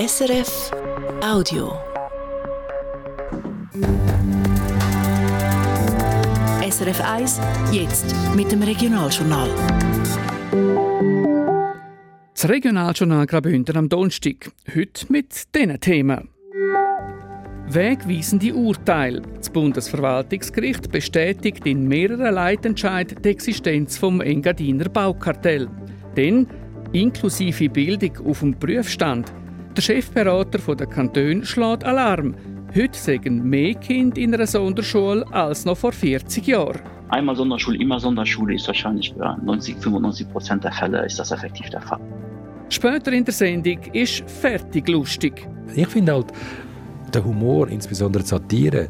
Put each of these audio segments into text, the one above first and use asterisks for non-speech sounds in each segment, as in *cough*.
SRF Audio. SRF 1, jetzt mit dem Regionaljournal. Das Regionaljournal Graubünden am Donnerstag. Heute mit diesen Themen. Wegweisende Urteil. Das Bundesverwaltungsgericht bestätigt in mehreren Leitentscheid die Existenz vom Engadiner Baukartell. Denn inklusive Bildung auf dem Prüfstand. Der Chefberater der Kantone schlägt Alarm. Heute sagen mehr Kinder in einer Sonderschule als noch vor 40 Jahren. Einmal Sonderschule, immer Sonderschule ist wahrscheinlich für 90, 95 Prozent der Fälle ist das effektiv der Fall. Später in der Sendung ist fertig lustig. Ich finde halt, der Humor, insbesondere die Satire,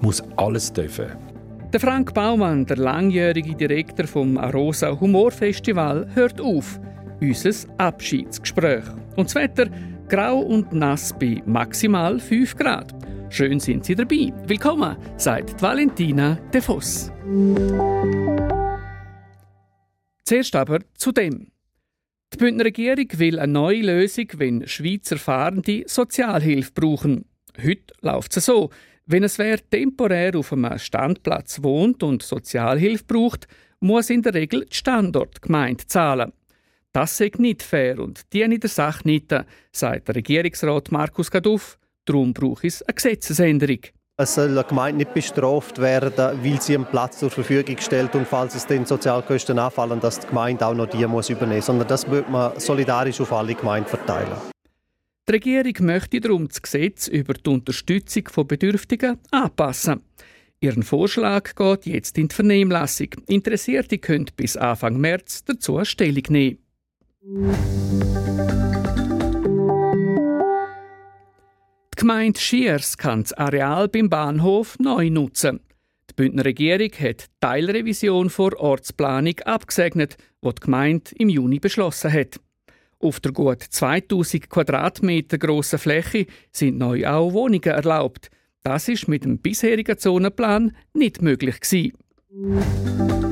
muss alles dürfen. Der Frank Baumann, der langjährige Direktor vom Arosa Humorfestival, hört auf. Unser Abschiedsgespräch. Und das Wetter grau und nass bei maximal 5 Grad. Schön sind Sie dabei. Willkommen, sagt Valentina De Voss. Zuerst aber zu dem. Die Bündner Regierung will eine neue Lösung, wenn Schweizer Fahrende Sozialhilfe brauchen. Heute läuft es so. Wenn es wer temporär auf einem Standplatz wohnt und Sozialhilfe braucht, muss in der Regel die Standortgemeinde zahlen. Das ist nicht fair und diene der Sache nicht, sagt der Regierungsrat Markus Gaduff. Darum braucht es eine Gesetzesänderung. Es soll eine Gemeinde nicht bestraft werden, weil sie einen Platz zur Verfügung stellt und falls es den Sozialkosten anfallen, dass die Gemeinde auch noch die muss übernehmen muss, sondern das wird man solidarisch auf alle Gemeinden verteilen. Die Regierung möchte darum das Gesetz über die Unterstützung von Bedürftigen anpassen. Ihren Vorschlag geht jetzt in die Vernehmlassung. Interessierte können bis Anfang März dazu Stellung nehmen. Die Gemeinde Schiers kann das Areal beim Bahnhof neu nutzen. Die Bündner Regierung hat Teilrevision vor Ortsplanung abgesegnet, die die Gemeinde im Juni beschlossen hat. Auf der gut 2000 Quadratmeter grossen Fläche sind neu auch Wohnungen erlaubt. Das ist mit dem bisherigen Zonenplan nicht möglich gewesen.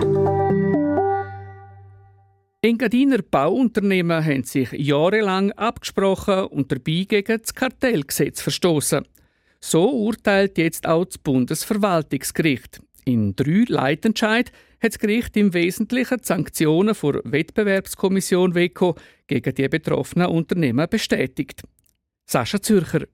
Engadiner Bauunternehmen haben sich jahrelang abgesprochen und dabei gegen das Kartellgesetz verstoßen. So urteilt jetzt auch das Bundesverwaltungsgericht. In drei Leitentscheid hat das Gericht im Wesentlichen die Sanktionen der Wettbewerbskommission WECO gegen die betroffenen Unternehmen bestätigt. Sascha Zürcher.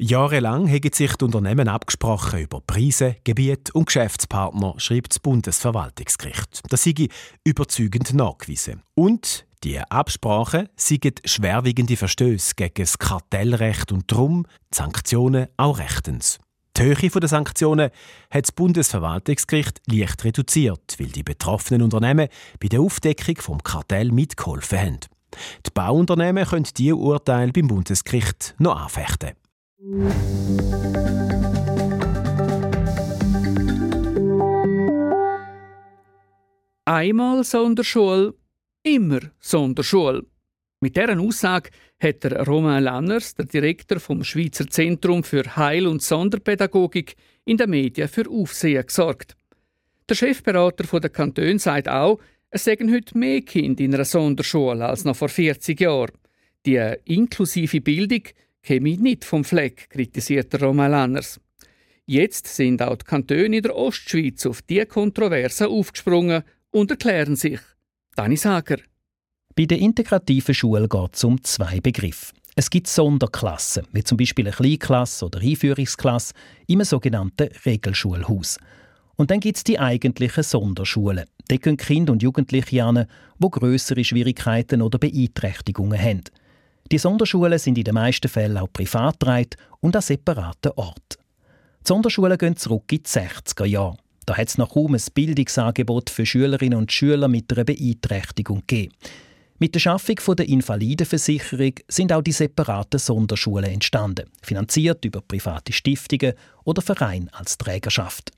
Jahrelang haben sich die Unternehmen abgesprochen über Preise, Gebiet und Geschäftspartner, schreibt das Bundesverwaltungsgericht. Das sei überzeugend nachgewiesen. Und die Absprachen seien schwerwiegende Verstöße gegen das Kartellrecht und darum die Sanktionen auch rechtens. Die Höhe der Sanktionen hat das Bundesverwaltungsgericht leicht reduziert, weil die betroffenen Unternehmen bei der Aufdeckung vom Kartell mitgeholfen haben. Die Bauunternehmen können diese Urteile beim Bundesgericht noch anfechten. Einmal Sonderschule, immer Sonderschule. Mit deren Aussage hat der Romain Lanners, der Direktor vom Schweizer Zentrum für Heil- und Sonderpädagogik, in den Medien für Aufsehen gesorgt. Der Chefberater der Kantone sagt auch, es seien heute mehr Kinder in einer Sonderschule als noch vor 40 Jahren. Die inklusive Bildung käme nicht vom Fleck, kritisiert Romain Lanners. Jetzt sind auch die Kantone in der Ostschweiz auf diese Kontroverse aufgesprungen und erklären sich. Dani Sager. Bei der integrativen Schule geht es um zwei Begriffe. Es gibt Sonderklassen, wie zum Beispiel eine Kleinklasse oder Einführungsklasse im sogenannten Regelschulhaus. Und dann gibt es die eigentlichen Sonderschulen. Dort gehen Kinder und Jugendliche an, die größere Schwierigkeiten oder Beeinträchtigungen haben. Die Sonderschulen sind in den meisten Fällen auch privat und an separaten Orten. Die Sonderschulen gehen zurück in die 60er Jahre. Da hat es noch kaum ein Bildungsangebot für Schülerinnen und Schüler mit einer Beeinträchtigung gegeben. Mit der Schaffung der Invalidenversicherung sind auch die separaten Sonderschulen entstanden, finanziert über private Stiftungen oder Vereine als Trägerschaft.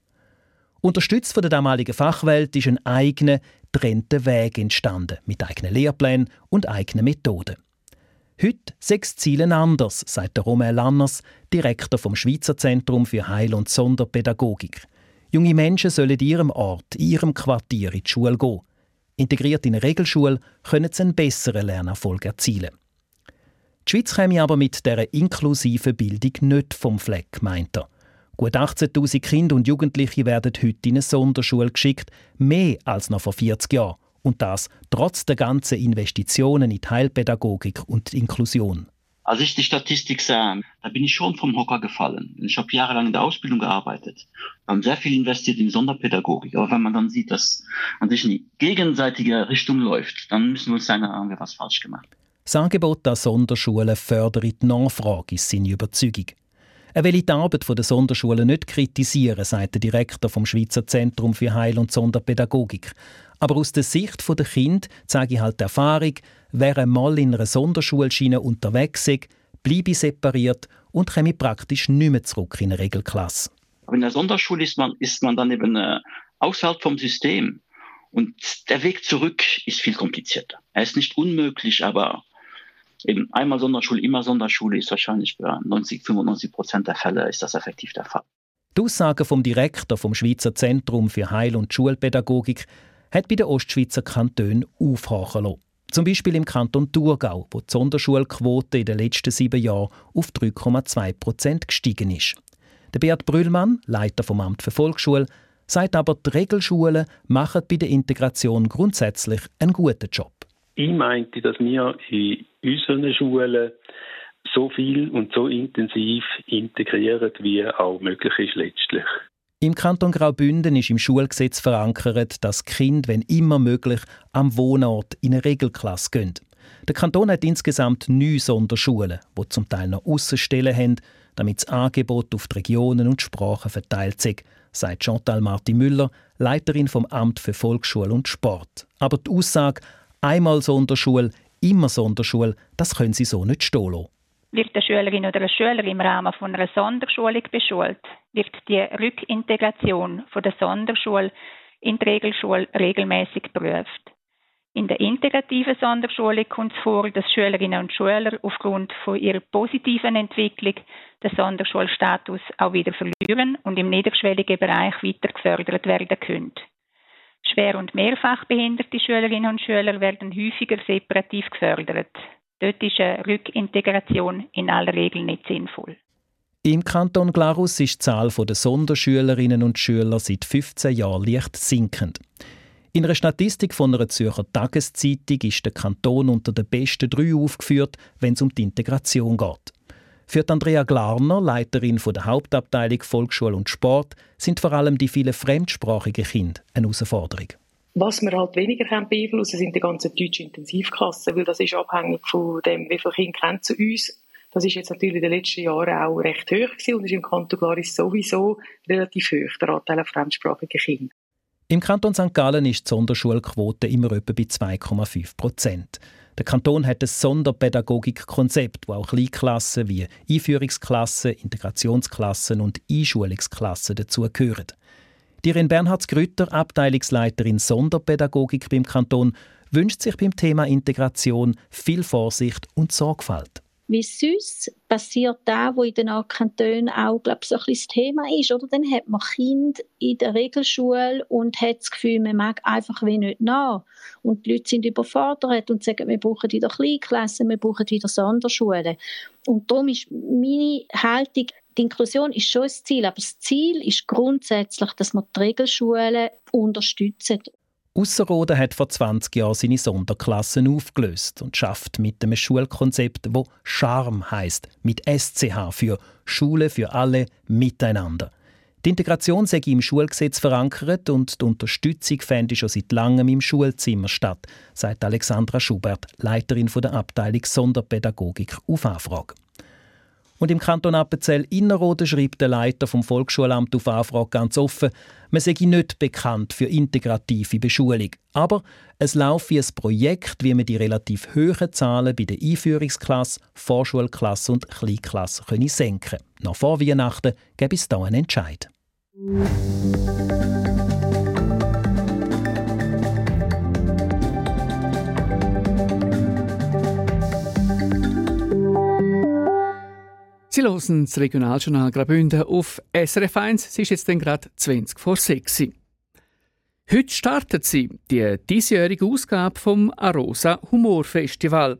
Unterstützt von der damaligen Fachwelt ist ein eigener, trennter Weg entstanden, mit eigenen Lehrplänen und eigenen Methoden. Heute sechs Ziele anders, sagt der Romain Lanners, Direktor vom Schweizer Zentrum für Heil- und Sonderpädagogik. Junge Menschen sollen in ihrem Ort, ihrem Quartier in die Schule gehen. Integriert in eine Regelschule können sie einen besseren Lernerfolg erzielen. Die Schweiz käme aber mit dieser inklusiven Bildung nicht vom Fleck, meint er. Gut 18.000 Kinder und Jugendliche werden heute in eine Sonderschule geschickt, mehr als noch vor 40 Jahren. Und das trotz der ganzen Investitionen in die Heilpädagogik und Inklusion. Als ich die Statistik sah, da bin ich schon vom Hocker gefallen. Ich habe jahrelang in der Ausbildung gearbeitet, wir haben sehr viel investiert in Sonderpädagogik. Aber wenn man dann sieht, dass man sich in die gegenseitige Richtung läuft, dann müssen wir uns sagen, haben wir was falsch gemacht. Das Angebot an Sonderschulen fördert die Nachfrage, ist seine Überzeugung. Er will die Arbeit der Sonderschulen nicht kritisieren, sagt der Direktor vom Schweizer Zentrum für Heil- und Sonderpädagogik. Aber aus der Sicht der Kind zeige ich halt die Erfahrung, wer einmal in einer Sonderschulschiene unterwegs ist, bleibe separiert und komme praktisch nicht mehr zurück in eine Regelklasse. Aber in der Sonderschule ist man, ist man dann eben äh, außerhalb vom System. Und der Weg zurück ist viel komplizierter. Er ist nicht unmöglich, aber eben einmal Sonderschule, immer Sonderschule ist wahrscheinlich bei 90, 95 Prozent der Fälle ist das effektiv der Fall. Die Aussage vom Direktor vom Schweizer Zentrum für Heil- und Schulpädagogik hat bei den Ostschweizer Kantonen aufhorchen lassen. Zum Beispiel im Kanton Thurgau, wo die Sonderschulquote in den letzten sieben Jahren auf 3,2 Prozent gestiegen ist. Der Beat Brüllmann, Leiter vom Amt für Volksschule, sagt aber, die Regelschulen machen bei der Integration grundsätzlich einen guten Job. Ich meinte, dass wir in unseren Schulen so viel und so intensiv integrieren, wie auch möglich ist letztlich. Im Kanton Graubünden ist im Schulgesetz verankert, dass Kind, wenn immer möglich, am Wohnort in eine Regelklasse gehen. Der Kanton hat insgesamt neun Sonderschulen, die zum Teil noch Aussenstellen haben, damit das Angebot auf die Regionen und Sprachen verteilt ist, sagt Chantal Marti Müller, Leiterin vom Amt für Volksschule und Sport. Aber die Aussage, einmal Sonderschule, immer Sonderschule, das können sie so nicht stehen. Wird eine Schülerin oder ein Schüler im Rahmen von einer Sonderschulung beschult, wird die Rückintegration von der Sonderschule in die Regelschule regelmäßig geprüft. In der integrativen Sonderschule kommt es vor, dass Schülerinnen und Schüler aufgrund von ihrer positiven Entwicklung den Sonderschulstatus auch wieder verlieren und im niederschwelligen Bereich weiter gefördert werden können. Schwer- und mehrfach behinderte Schülerinnen und Schüler werden häufiger separativ gefördert. Dort ist eine Rückintegration in aller Regel nicht sinnvoll. Im Kanton Glarus ist die Zahl der Sonderschülerinnen und Schüler seit 15 Jahren leicht sinkend. In einer Statistik von einer Zürcher Tageszeitung ist der Kanton unter den besten drei aufgeführt, wenn es um die Integration geht. Für Andrea Glarner, Leiterin der Hauptabteilung Volksschule und Sport, sind vor allem die vielen fremdsprachigen Kinder eine Herausforderung. Was wir halt weniger haben beeinflussen, sind die ganzen deutschen Intensivklassen, weil das ist abhängig von dem, wie viele Kinder kennen zu uns. Das ist jetzt natürlich in den letzten Jahren auch recht hoch gewesen und ist im Kanton Glaris sowieso relativ hoch, der Anteil an fremdsprachigen Kindern. Im Kanton St. Gallen ist die Sonderschulquote immer etwa bei 2,5 Prozent. Der Kanton hat ein Sonderpädagogikkonzept, wo auch Kleinklassen wie Einführungsklassen, Integrationsklassen und Einschulungsklassen dazugehören. Die Irin Bernhards-Grütter, Abteilungsleiterin Sonderpädagogik beim Kanton, wünscht sich beim Thema Integration viel Vorsicht und Sorgfalt wie sonst passiert da, wo in den Kantonen auch glaub, so ein bisschen das Thema ist. Oder? Dann hat man Kind in der Regelschule und hat das Gefühl, man mag einfach wie nicht nach. Und die Leute sind überfordert und sagen, wir brauchen wieder Kleinklassen, wir brauchen wieder Sonderschulen. Und darum ist meine Haltung, die Inklusion ist schon das Ziel, aber das Ziel ist grundsätzlich, dass man die Regelschulen unterstützen. Ausserrhoden hat vor 20 Jahren seine Sonderklassen aufgelöst und schafft mit einem Schulkonzept, wo Charme heißt, mit SCH für Schule für alle miteinander. Die Integration sei im Schulgesetz verankert und die Unterstützung fände schon seit langem im Schulzimmer statt, sagt Alexandra Schubert, Leiterin der Abteilung Sonderpädagogik auf Anfrage. Und im Kanton Appenzell Innerrhoden schreibt der Leiter vom Volksschulamt auf Anfrage ganz offen, man sei nicht bekannt für integrative Beschulung. Aber es laufe ein Projekt, wie man die relativ hohen Zahlen bei der Einführungsklasse, Vorschulklasse und Kleinklasse können senken. Nach vor Weihnachten gäbe es hier einen Entscheid. Sie hören das Regionaljournal Graubünden auf SRF 1. Es ist jetzt gerade 20 vor 6 Heute startet sie, die diesjährige Ausgabe vom Arosa Humor Festival.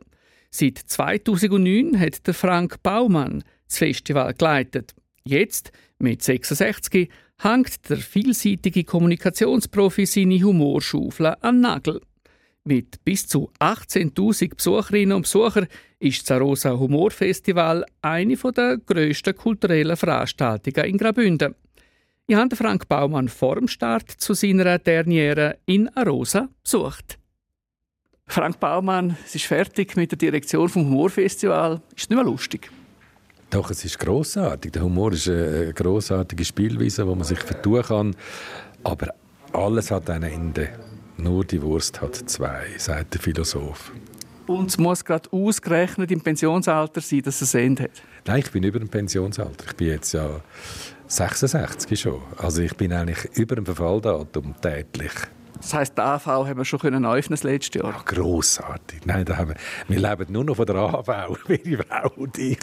Seit 2009 hat der Frank Baumann das Festival geleitet. Jetzt, mit 66, hängt der vielseitige Kommunikationsprofi seine Humorschaufel an Nagel. Mit bis zu 18.000 Besucherinnen und Besuchern ist das Arosa Humorfestival eine der grössten kulturellen Veranstaltungen in Graubünden. Ich habe Frank Baumann vor dem Start zu seiner Derniere in Arosa besucht. Frank Baumann, es ist fertig mit der Direktion vom Humorfestival. Ist nicht mehr lustig? Doch, es ist großartig. Der Humor ist eine großartige Spielweise, wo man sich vertun kann. Aber alles hat ein Ende. Nur die Wurst hat zwei, sagt der Philosoph. Und es muss gerade ausgerechnet im Pensionsalter sein, dass es Ende hat? Nein, ich bin über dem Pensionsalter. Ich bin jetzt ja 66 schon. Also ich bin eigentlich über dem Verfalldatum tätlich. Das heisst, die AV haben wir schon können öffnen das letzte Jahr. Ja, grossartig. Nein, da haben wir, wir leben nur noch von der AV, *laughs* meine Frau und ich.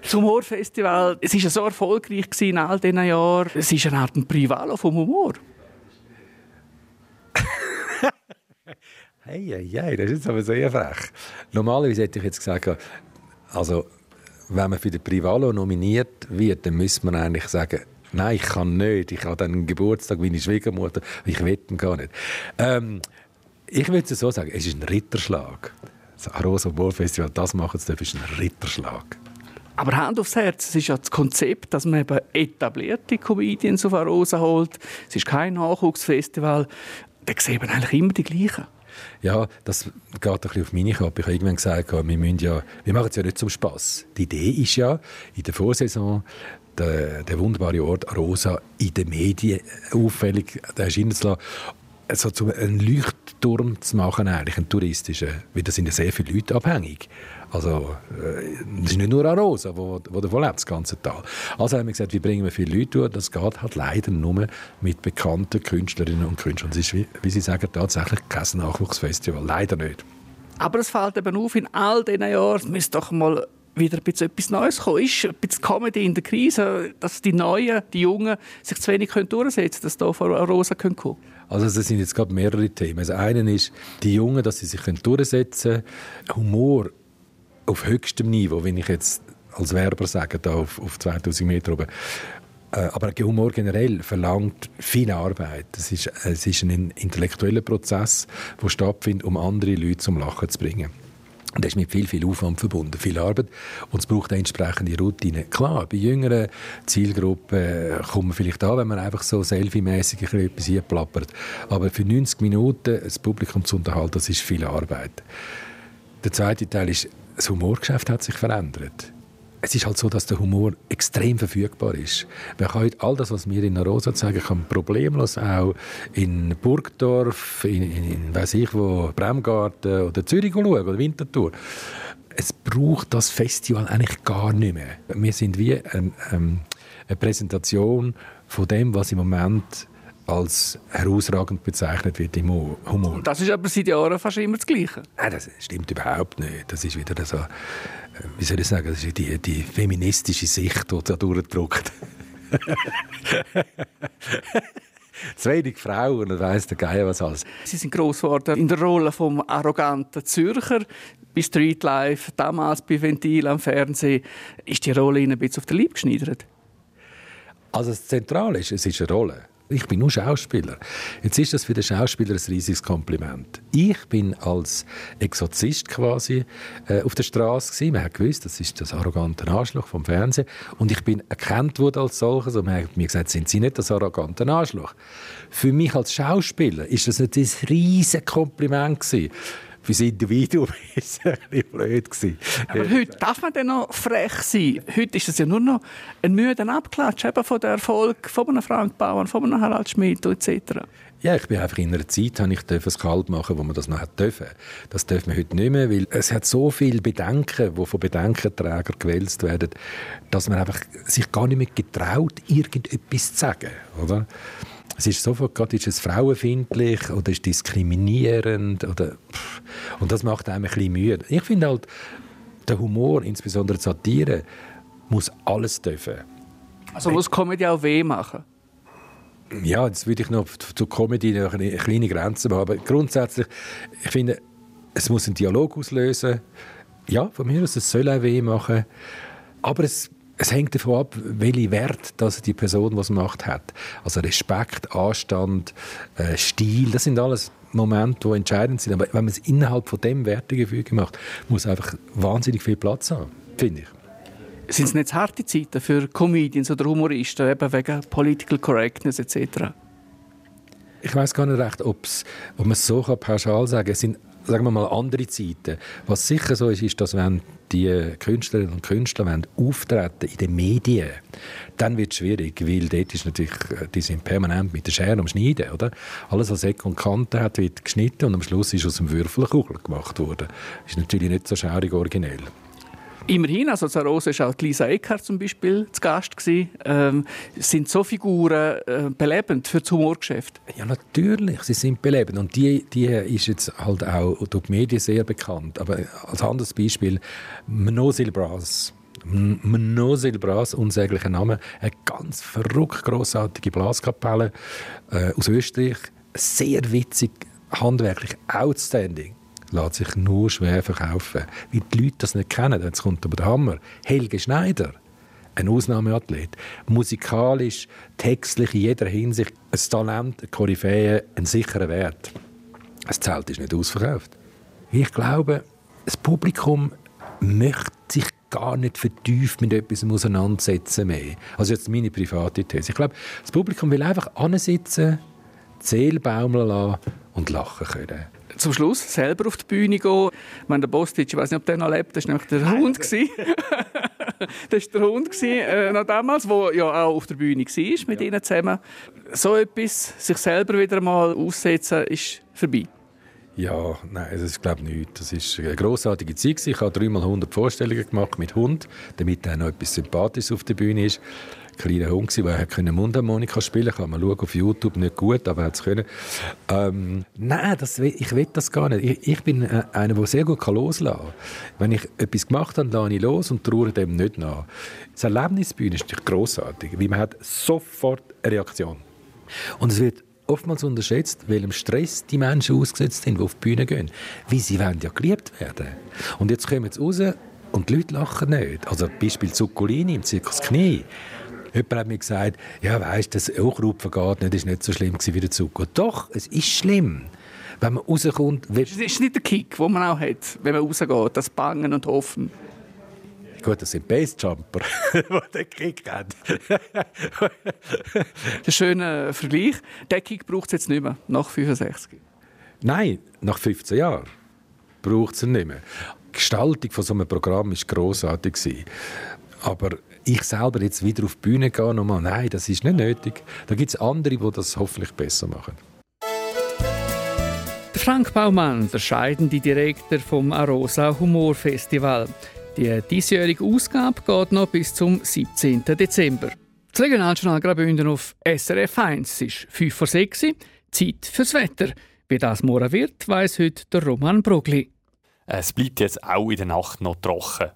das Humorfestival, es war ja so erfolgreich in all diesen Jahren. Es ist eine Art Privalo vom Humor. Hey, hey, hey, das ist jetzt aber sehr frech. Normalerweise hätte ich jetzt gesagt, also, wenn man für den Privalo nominiert wird, dann müsste man eigentlich sagen, Nein, ich kann nicht. Ich habe dann einen Geburtstag meine Schwiegermutter. Ich wette gar nicht. Ähm, ich würde es so sagen, es ist ein Ritterschlag. Das Arosa Ball Festival, das machen zu ist ein Ritterschlag. Aber Hand aufs Herz, es ist ja das Konzept, dass man eben etablierte Comedians auf Arosa holt. Es ist kein Nachwuchsfestival. Da sehen wir eigentlich immer die gleichen. Ja, das geht ein bisschen auf meine Kappe. Ich habe irgendwann gesagt, wir, müssen ja, wir machen es ja nicht zum Spass. Die Idee ist ja, in der Vorsaison der, der wunderbare Ort Rosa in den Medien auffällig erscheinen zu lassen. Also zu einen Leuchtturm zu machen, eigentlich, einen touristischen, weil da sind ja sehr viele Leute abhängig. Also, äh, es ist nicht nur Arosa, wo, wo davon lebt, das ganze Tal. Also haben wir gesagt, wie bringen wir viele Leute durch? Das geht halt leider nur mit bekannten Künstlerinnen und Künstlern. Es ist, wie, wie Sie sagen, tatsächlich kein Nachwuchsfestival. Leider nicht. Aber es fällt eben auf, in all diesen Jahren, müsste doch mal wieder etwas Neues kommen. Ist ein bisschen Comedy in der Krise, dass die Neuen, die Jungen sich zu wenig durchsetzen können, dass da vor Rosa kommen können? Also das sind jetzt gerade mehrere Themen. Das eine ist, die Jungen, dass sie sich durchsetzen können. Humor auf höchstem Niveau, wenn ich jetzt als Werber sage, da auf, auf 2000 Meter oben. Äh, aber Humor generell verlangt viel Arbeit. Es ist, es ist ein intellektueller Prozess, der stattfindet, um andere Leute zum Lachen zu bringen. Und das ist mit viel, viel Aufwand verbunden, viel Arbeit. Und es braucht eine entsprechende Routine. Klar, bei jüngeren Zielgruppen äh, kommt man vielleicht an, wenn man einfach so selfie-mässig etwas hier plappert. Aber für 90 Minuten das Publikum zu unterhalten, das ist viel Arbeit. Der zweite Teil ist, das Humorgeschäft hat sich verändert es ist halt so, dass der Humor extrem verfügbar ist. Man kann all das, was wir in Arosa zeigen, kann problemlos auch in Burgdorf, in, in, in weiß ich wo, Bremgarten oder Zürich schauen oder Winterthur. Es braucht das Festival eigentlich gar nicht mehr. Wir sind wie ein, ähm, eine Präsentation von dem, was im Moment als herausragend bezeichnet wird im Humor. Das ist aber seit Jahren fast immer das Gleiche. Nein, das stimmt überhaupt nicht. Das ist wieder so, äh, wie soll ich sagen, das ist die, die feministische Sicht, die da durchdrückt. *laughs* zu wenig Frauen und weiss der Geier was alles. Sie sind gross geworden in der Rolle vom arroganten Zürcher. Bei Streetlife, damals bei Ventil am Fernsehen. Ist die Rolle Ihnen ein bisschen auf den Leib geschneidert? Also das Zentrale ist, es ist eine Rolle. Ich bin nur Schauspieler. Jetzt ist das für den Schauspieler ein riesiges Kompliment. Ich bin als Exorzist quasi äh, auf der Straße. Man hat gewusst, das ist das arrogante Arschloch vom Fernsehen. Und ich bin erkannt worden als solches. Und man hat mir gesagt, sind Sie nicht das arrogante Arschloch? Für mich als Schauspieler ist das ein riesiges Kompliment gewesen das Individuum ist es ein bisschen blöd gewesen. Aber heute darf man dann noch frech sein. Heute ist es ja nur noch ein müder Abklatsch eben von der Erfolg von einem Frank Bauern, von einem Harald Schmidt etc. Ja, ich bin einfach in einer Zeit, habe ich es kalt machen, wo man das noch dürfen. Das dürfen wir heute nicht mehr, weil es hat so viele Bedenken, die von Bedenkenträgern gewälzt werden, dass man einfach sich gar nicht mehr getraut, irgendetwas zu sagen, oder? Es ist sofort, gerade ist es frauenfindlich oder ist diskriminierend oder und das macht einem ein bisschen Mühe. Ich finde halt, der Humor, insbesondere Satire, muss alles dürfen. Also muss Comedy auch weh machen? Ja, jetzt würde ich noch zu Comedy noch eine kleine Grenze machen. Aber grundsätzlich, ich finde, es muss einen Dialog auslösen. Ja, von mir aus, es soll auch weh machen. Aber es, es hängt davon ab, welchen Wert das die Person, es macht, hat. Also Respekt, Anstand, äh, Stil, das sind alles Momente, die entscheidend sind. Aber wenn man es innerhalb von dem Wertegefüge macht, muss einfach wahnsinnig viel Platz haben, finde ich. Sind es nicht harte Zeiten für Comedians oder Humoristen, eben wegen Political Correctness etc.? Ich weiß gar nicht recht, ob man es so pauschal sagen kann. Es sind sagen wir mal, andere Zeiten. Was sicher so ist, ist, dass wenn die Künstlerinnen und Künstler auftreten in den Medien, dann wird es schwierig, weil dort ist natürlich, äh, die sind permanent mit der Schere am Schneiden, oder? Alles, was Ecken und Kanten hat, wird geschnitten und am Schluss ist aus dem Würfel eine Kugel gemacht worden. Das ist natürlich nicht so schaurig originell. Immerhin, also zur Rose war auch Lisa Eckhardt zum Beispiel zu Gast. Ähm, sind so Figuren äh, belebend für das Humorgeschäft? Ja, natürlich, sie sind belebend. Und die, die ist jetzt halt auch durch die Medien sehr bekannt. Aber als anderes Beispiel, Mnosil Brass. Mnosil Brass, unsäglicher Name, eine ganz verrückt grossartige Blaskapelle äh, aus Österreich. Sehr witzig, handwerklich outstanding lässt sich nur schwer verkaufen. Weil die Leute das nicht kennen. Jetzt kommt aber der Hammer. Helge Schneider, ein Ausnahmeathlet. Musikalisch, textlich, in jeder Hinsicht ein Talent, eine Koryphäe, ein sicherer Wert. Das Zelt ist nicht ausverkauft. Ich glaube, das Publikum möchte sich gar nicht vertieft mit etwas auseinandersetzen mehr. Also jetzt meine private These. Ich glaube, das Publikum will einfach ansitzen, die Seele baumeln lassen und lachen können zum Schluss selber auf die Bühne gehen. Ich meine, der Bostic, ich weiß nicht, ob der noch lebt, das war nämlich der Hund. *laughs* das war der Hund äh, noch damals, der ja auch auf der Bühne war mit ja. ihnen zusammen. So etwas, sich selber wieder mal aussetzen, ist vorbei. Ja, nein, das ist glaube ich nicht. Das ist eine grossartige Zeit. Ich habe dreimal 100 Vorstellungen gemacht mit Hund, damit er noch etwas Sympathisches auf der Bühne ist kleiner Hund gewesen, der konnte Mundharmonika spielen Kann man schauen auf YouTube, nicht gut, aber er es können. Ähm, nein, das, ich will das gar nicht. Ich, ich bin äh, einer, der sehr gut loslassen kann. Wenn ich etwas gemacht habe, lasse ich los und traue dem nicht nach. Das Erlebnisbühne ist grossartig, weil man hat sofort eine Reaktion. Und es wird oftmals unterschätzt, welchem Stress die Menschen ausgesetzt sind, die auf die Bühne gehen. Weil sie wollen ja geliebt werden. Und jetzt kommen sie raus und die Leute lachen nicht. Also Beispiel Zuccolini im Zirkus Knie. Jemand hat mir gesagt, ja, weißt, das Ochrupfen geht nicht, ist nicht so schlimm wie der Zucker. Doch, es ist schlimm. Wenn man rauskommt... Das ist nicht der Kick, den man auch hat, wenn man rausgeht, das Bangen und Hoffen. Gut, das sind Bassjumper, *laughs* die den Kick haben. ein schöner Vergleich. Den Kick braucht es jetzt nicht mehr, nach 65. Nein, nach 15 Jahren braucht es ihn nicht mehr. Die Gestaltung von so einem Programm war grossartig. Aber ich selber jetzt wieder auf die Bühne gehen, nochmal, nein, das ist nicht nötig. Da gibt es andere, die das hoffentlich besser machen. Frank Baumann, der scheidende Direktor vom Arosa Humorfestival. Die diesjährige Ausgabe geht noch bis zum 17. Dezember. Das Regionaljournal Graubünden auf SRF 1 Es ist 5 vor 6 Uhr. Zeit fürs Wetter. Wie das morgen wird, weiss heute der Roman Brogli. Es bleibt jetzt auch in der Nacht noch trocken.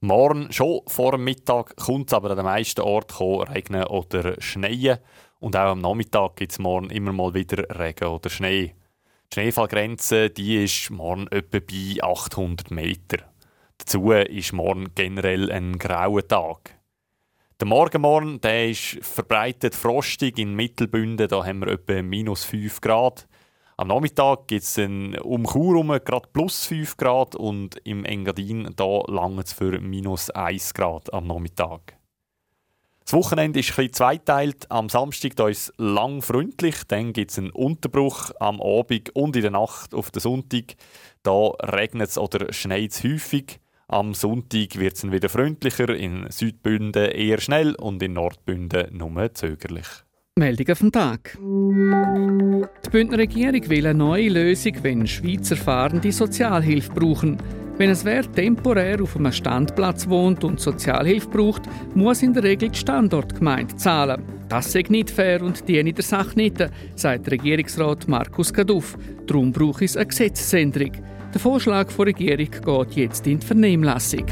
Morgen schon vor dem Mittag kommt es aber an den meisten Orten regnen oder schneien. Und auch am Nachmittag gibt es morgen immer mal wieder Regen oder Schnee. Die Schneefallgrenze die ist morgen etwa bei 800 Meter. Dazu ist morgen generell ein grauer Tag. Der Morgenmorgen der ist verbreitet frostig in Mittelbünden, da haben wir etwa minus 5 Grad. Am Nachmittag gibt es um Chur herum gerade plus 5 Grad und im Engadin da lange es für minus 1 Grad am Nachmittag. Das Wochenende ist ein zweiteilt. Am Samstag da ist es lang freundlich, dann gibt es einen Unterbruch am Abend und in der Nacht auf den Sonntag. Da regnet es oder schneit es häufig. Am Sonntag wird es wieder freundlicher, in Südbünden eher schnell und in Nordbünden nur zögerlich. Meldungen vom Tag. Die Bündner Regierung will eine neue Lösung, wenn Schweizer Fahrende Sozialhilfe brauchen. Wenn es wer temporär auf einem Standplatz wohnt und Sozialhilfe braucht, muss in der Regel die Standortgemeinde zahlen. Das sei nicht fair und diene der Sache nicht, sagt Regierungsrat Markus Kaduff. Darum braucht es eine Gesetzesänderung. Der Vorschlag der Regierung geht jetzt in die Vernehmlassung.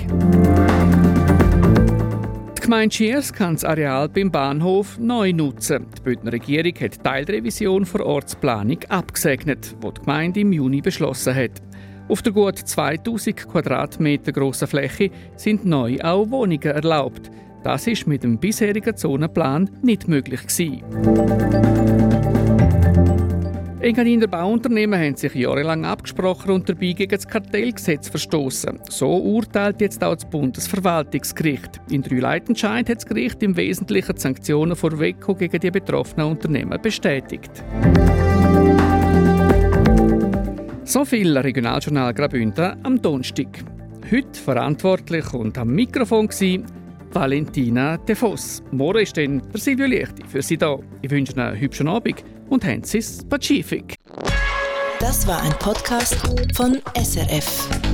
Gemeinde Schiers kann das Areal beim Bahnhof neu nutzen. Die Bündner Regierung hat die Teilrevision der Ortsplanung abgesegnet, die die Gemeinde im Juni beschlossen hat. Auf der gut 2000 Quadratmeter grossen Fläche sind neu auch Wohnungen erlaubt. Das ist mit dem bisherigen Zonenplan nicht möglich gewesen. Engadiner Bauunternehmen haben sich jahrelang abgesprochen und dabei gegen das Kartellgesetz verstoßen. So urteilt jetzt auch das Bundesverwaltungsgericht. In drei Leitentscheid hat das Gericht im Wesentlichen die Sanktionen vor WECO gegen die betroffenen Unternehmen bestätigt. So viel Regionaljournal Graubünden am Donnerstag. Heute verantwortlich und am Mikrofon war Valentina De Voss. Morgen ist dann der Silvio Lichti für Sie da. Ich wünsche einen hübschen Abend und es Pazifik. Das war ein Podcast von SRF.